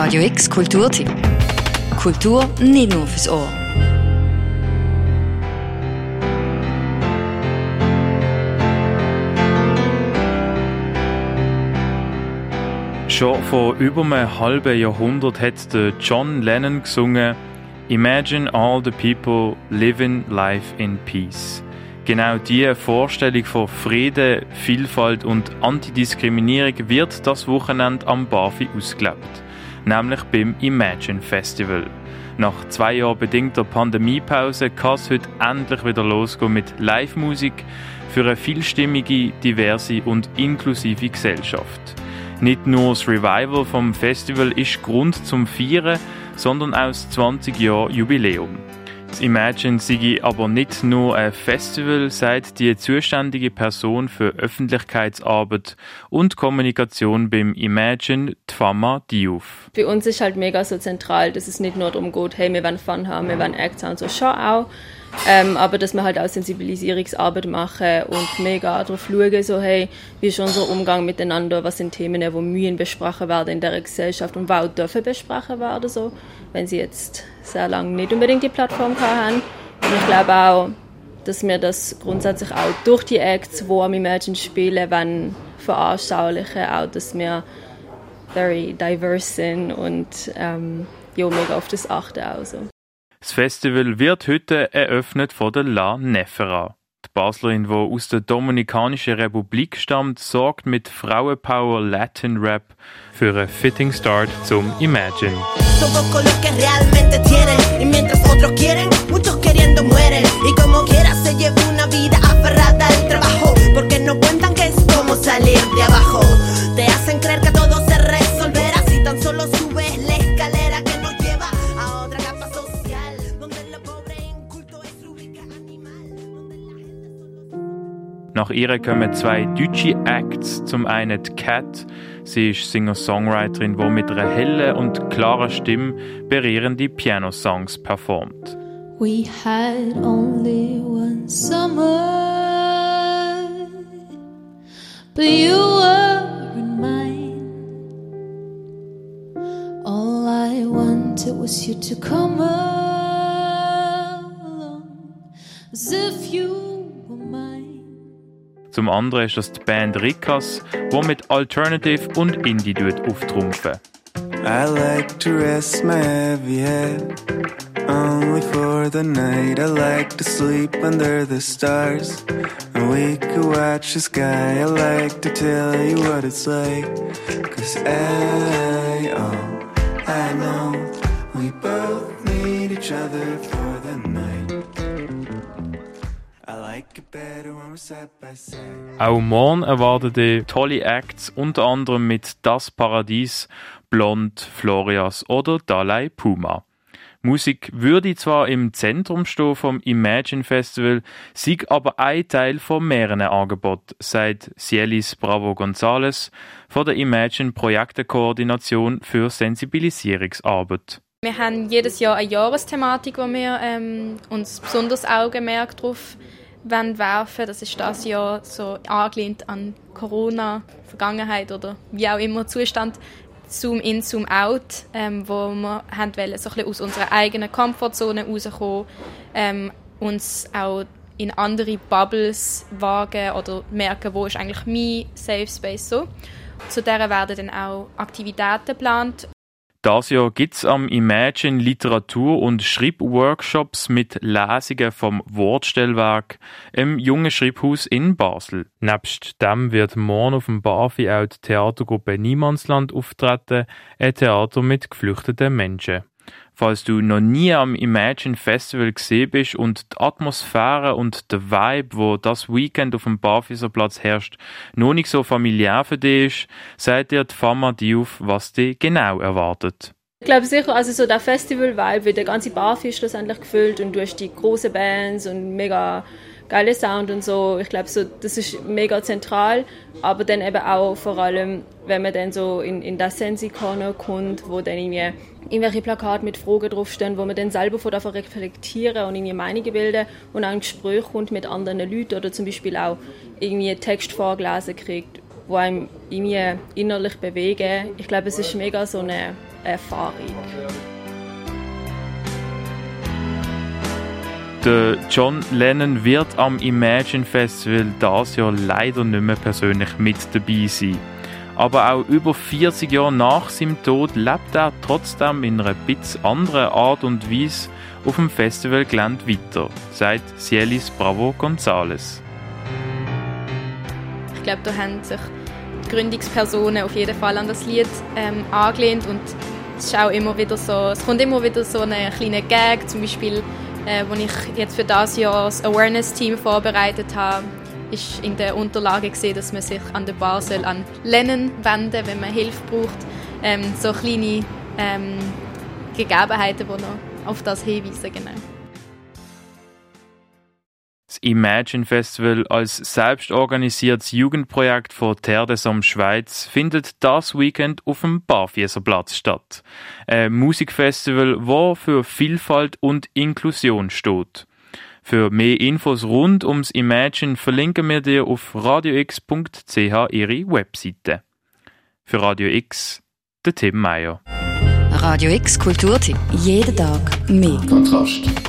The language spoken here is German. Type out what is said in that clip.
Radio X Kulturtipp. Kultur nicht nur fürs Ohr. Schon vor über einem halben Jahrhundert hat John Lennon gesungen Imagine all the people living life in peace. Genau diese Vorstellung von Frieden, Vielfalt und Antidiskriminierung wird das Wochenende am Bafi ausgelebt, nämlich beim Imagine Festival. Nach zwei Jahren bedingter Pandemiepause kann es heute endlich wieder losgehen mit Live-Musik für eine vielstimmige, diverse und inklusive Gesellschaft. Nicht nur das Revival vom Festival ist Grund zum Feiern, sondern auch das 20 Jahre Jubiläum. Das Imagine sei aber nicht nur ein Festival, sagt die zuständige Person für Öffentlichkeitsarbeit und Kommunikation beim Imagine, Tfama Diouf. Bei uns ist halt mega so zentral, dass es nicht nur darum geht, hey, wir wollen Fun haben, wir wollen Acts haben, so schon auch, ähm, aber dass wir halt auch Sensibilisierungsarbeit machen und mega darauf schauen, so, hey, wie ist unser Umgang miteinander, was sind Themen, die mühen besprochen werden in der Gesellschaft und auch dürfen besprochen werden, so, wenn sie jetzt sehr lange nicht unbedingt die Plattform haben. Und ich glaube auch, dass wir das grundsätzlich auch durch die Acts, die am Imagine spielen, wenn veranschaulichen, auch, dass wir very diverse sind und ähm, ja, mega auf das achten auch so. Das Festival wird heute eröffnet von der La Nefera. Die Baslerin, die aus der Dominikanischen Republik stammt, sorgt mit Frauenpower Latin Rap für einen fitting Start zum Imagine. salir de abajo. Te hacen creer que Nach ihr kommen zwei deutsche Acts. Zum einen die Cat. Sie ist Singer-Songwriterin, die mit einer hellen und klaren Stimme berührende Piano-Songs performt. We had only one summer. but you weren't mine. All I wanted was you to come along, as if you were. Zum anderen ist das die Band Rikas, die mit Alternative und Indie auftrumpfen. I like to rest my heavy head only for the night. I like to sleep under the stars. And we could watch the sky. I like to tell you what it's like. Cause I, oh, I know we both need each other for the Auch morgen erwarten die tolle Acts, unter anderem mit Das Paradies, Blond, Florias oder Dalai Puma. Musik würde zwar im Zentrum stehen vom Imagine Festival, sei aber ein Teil von mehreren Angeboten, sagt Cielis Bravo González von der Imagine Projektekoordination für Sensibilisierungsarbeit. Wir haben jedes Jahr eine Jahresthematik, wo wir ähm, uns besonders Augenmerk darauf werfen. Das ist das Jahr so angelehnt an Corona, Vergangenheit oder wie auch immer Zustand Zoom in, Zoom out, ähm, wo wir haben wollen, so ein bisschen aus unserer eigenen Komfortzone rauskommen, ähm, uns auch in andere Bubbles wagen oder merken, wo ist eigentlich mein Safe Space so. Zu der werden dann auch Aktivitäten geplant das Jahr gibt es am Imagine Literatur- und Schreibworkshops mit Lesungen vom Wortstellwerk im Jungen Schreibhaus in Basel. Nebst dem wird morgen auf dem Bafi auch die Theatergruppe Niemandsland auftreten, ein Theater mit geflüchteten Menschen. Falls du noch nie am Imagine Festival gesehen bist und die Atmosphäre und der Vibe, wo das Weekend auf dem Barfüßerplatz herrscht, noch nicht so familiär für dich ist, sagt dir die Fama Diouf, was dich genau erwartet. Ich glaube sicher, also so der Festival-Vibe wird der ganze Barfi schlussendlich gefüllt und du hast die großen Bands und mega geile Sound und so. Ich glaube, so, das ist mega zentral, aber dann eben auch vor allem, wenn man dann so in, in das Sensi-Corner kommt, wo dann irgendwie irgendwelche Plakate mit Fragen draufstehen, wo man dann selber von davon reflektieren und irgendwie Meinungen bilden und auch ein Gespräch kommt mit anderen Leuten oder zum Beispiel auch irgendwie Text vorgelesen kriegt, wo einem irgendwie innerlich bewegen. Ich glaube, es ist mega so eine Erfahrung. Der John Lennon wird am Imagine Festival das Jahr leider nicht mehr persönlich mit dabei sein. Aber auch über 40 Jahre nach seinem Tod lebt er trotzdem in einer bisschen anderen Art und Weise auf dem Festivalgelände weiter, sagt Cielis Bravo González. Ich glaube, da haben sich die Gründungspersonen auf jeden Fall an das Lied ähm, angelehnt und es ist auch immer wieder so, es kommt immer wieder so eine kleine Gag, zum Beispiel, äh, wo ich jetzt für das Jahr das Awareness-Team vorbereitet habe, ist in der Unterlage gesehen, dass man sich an der Bar soll an Lennon wenden, wenn man Hilfe braucht. Ähm, so kleine ähm, Gegebenheiten, die noch auf das hinweisen, genau. Das Imagine Festival als selbstorganisiertes Jugendprojekt von Terre des Hommes Schweiz findet das Weekend auf dem Barfieserplatz statt. Ein Musikfestival, wo für Vielfalt und Inklusion steht. Für mehr Infos rund ums Imagine verlinken wir dir auf radiox.ch ihre Webseite. Für Radio X, der Tim Meyer. Radio X Kulturtipp. Jeden Tag mehr. Kontrast.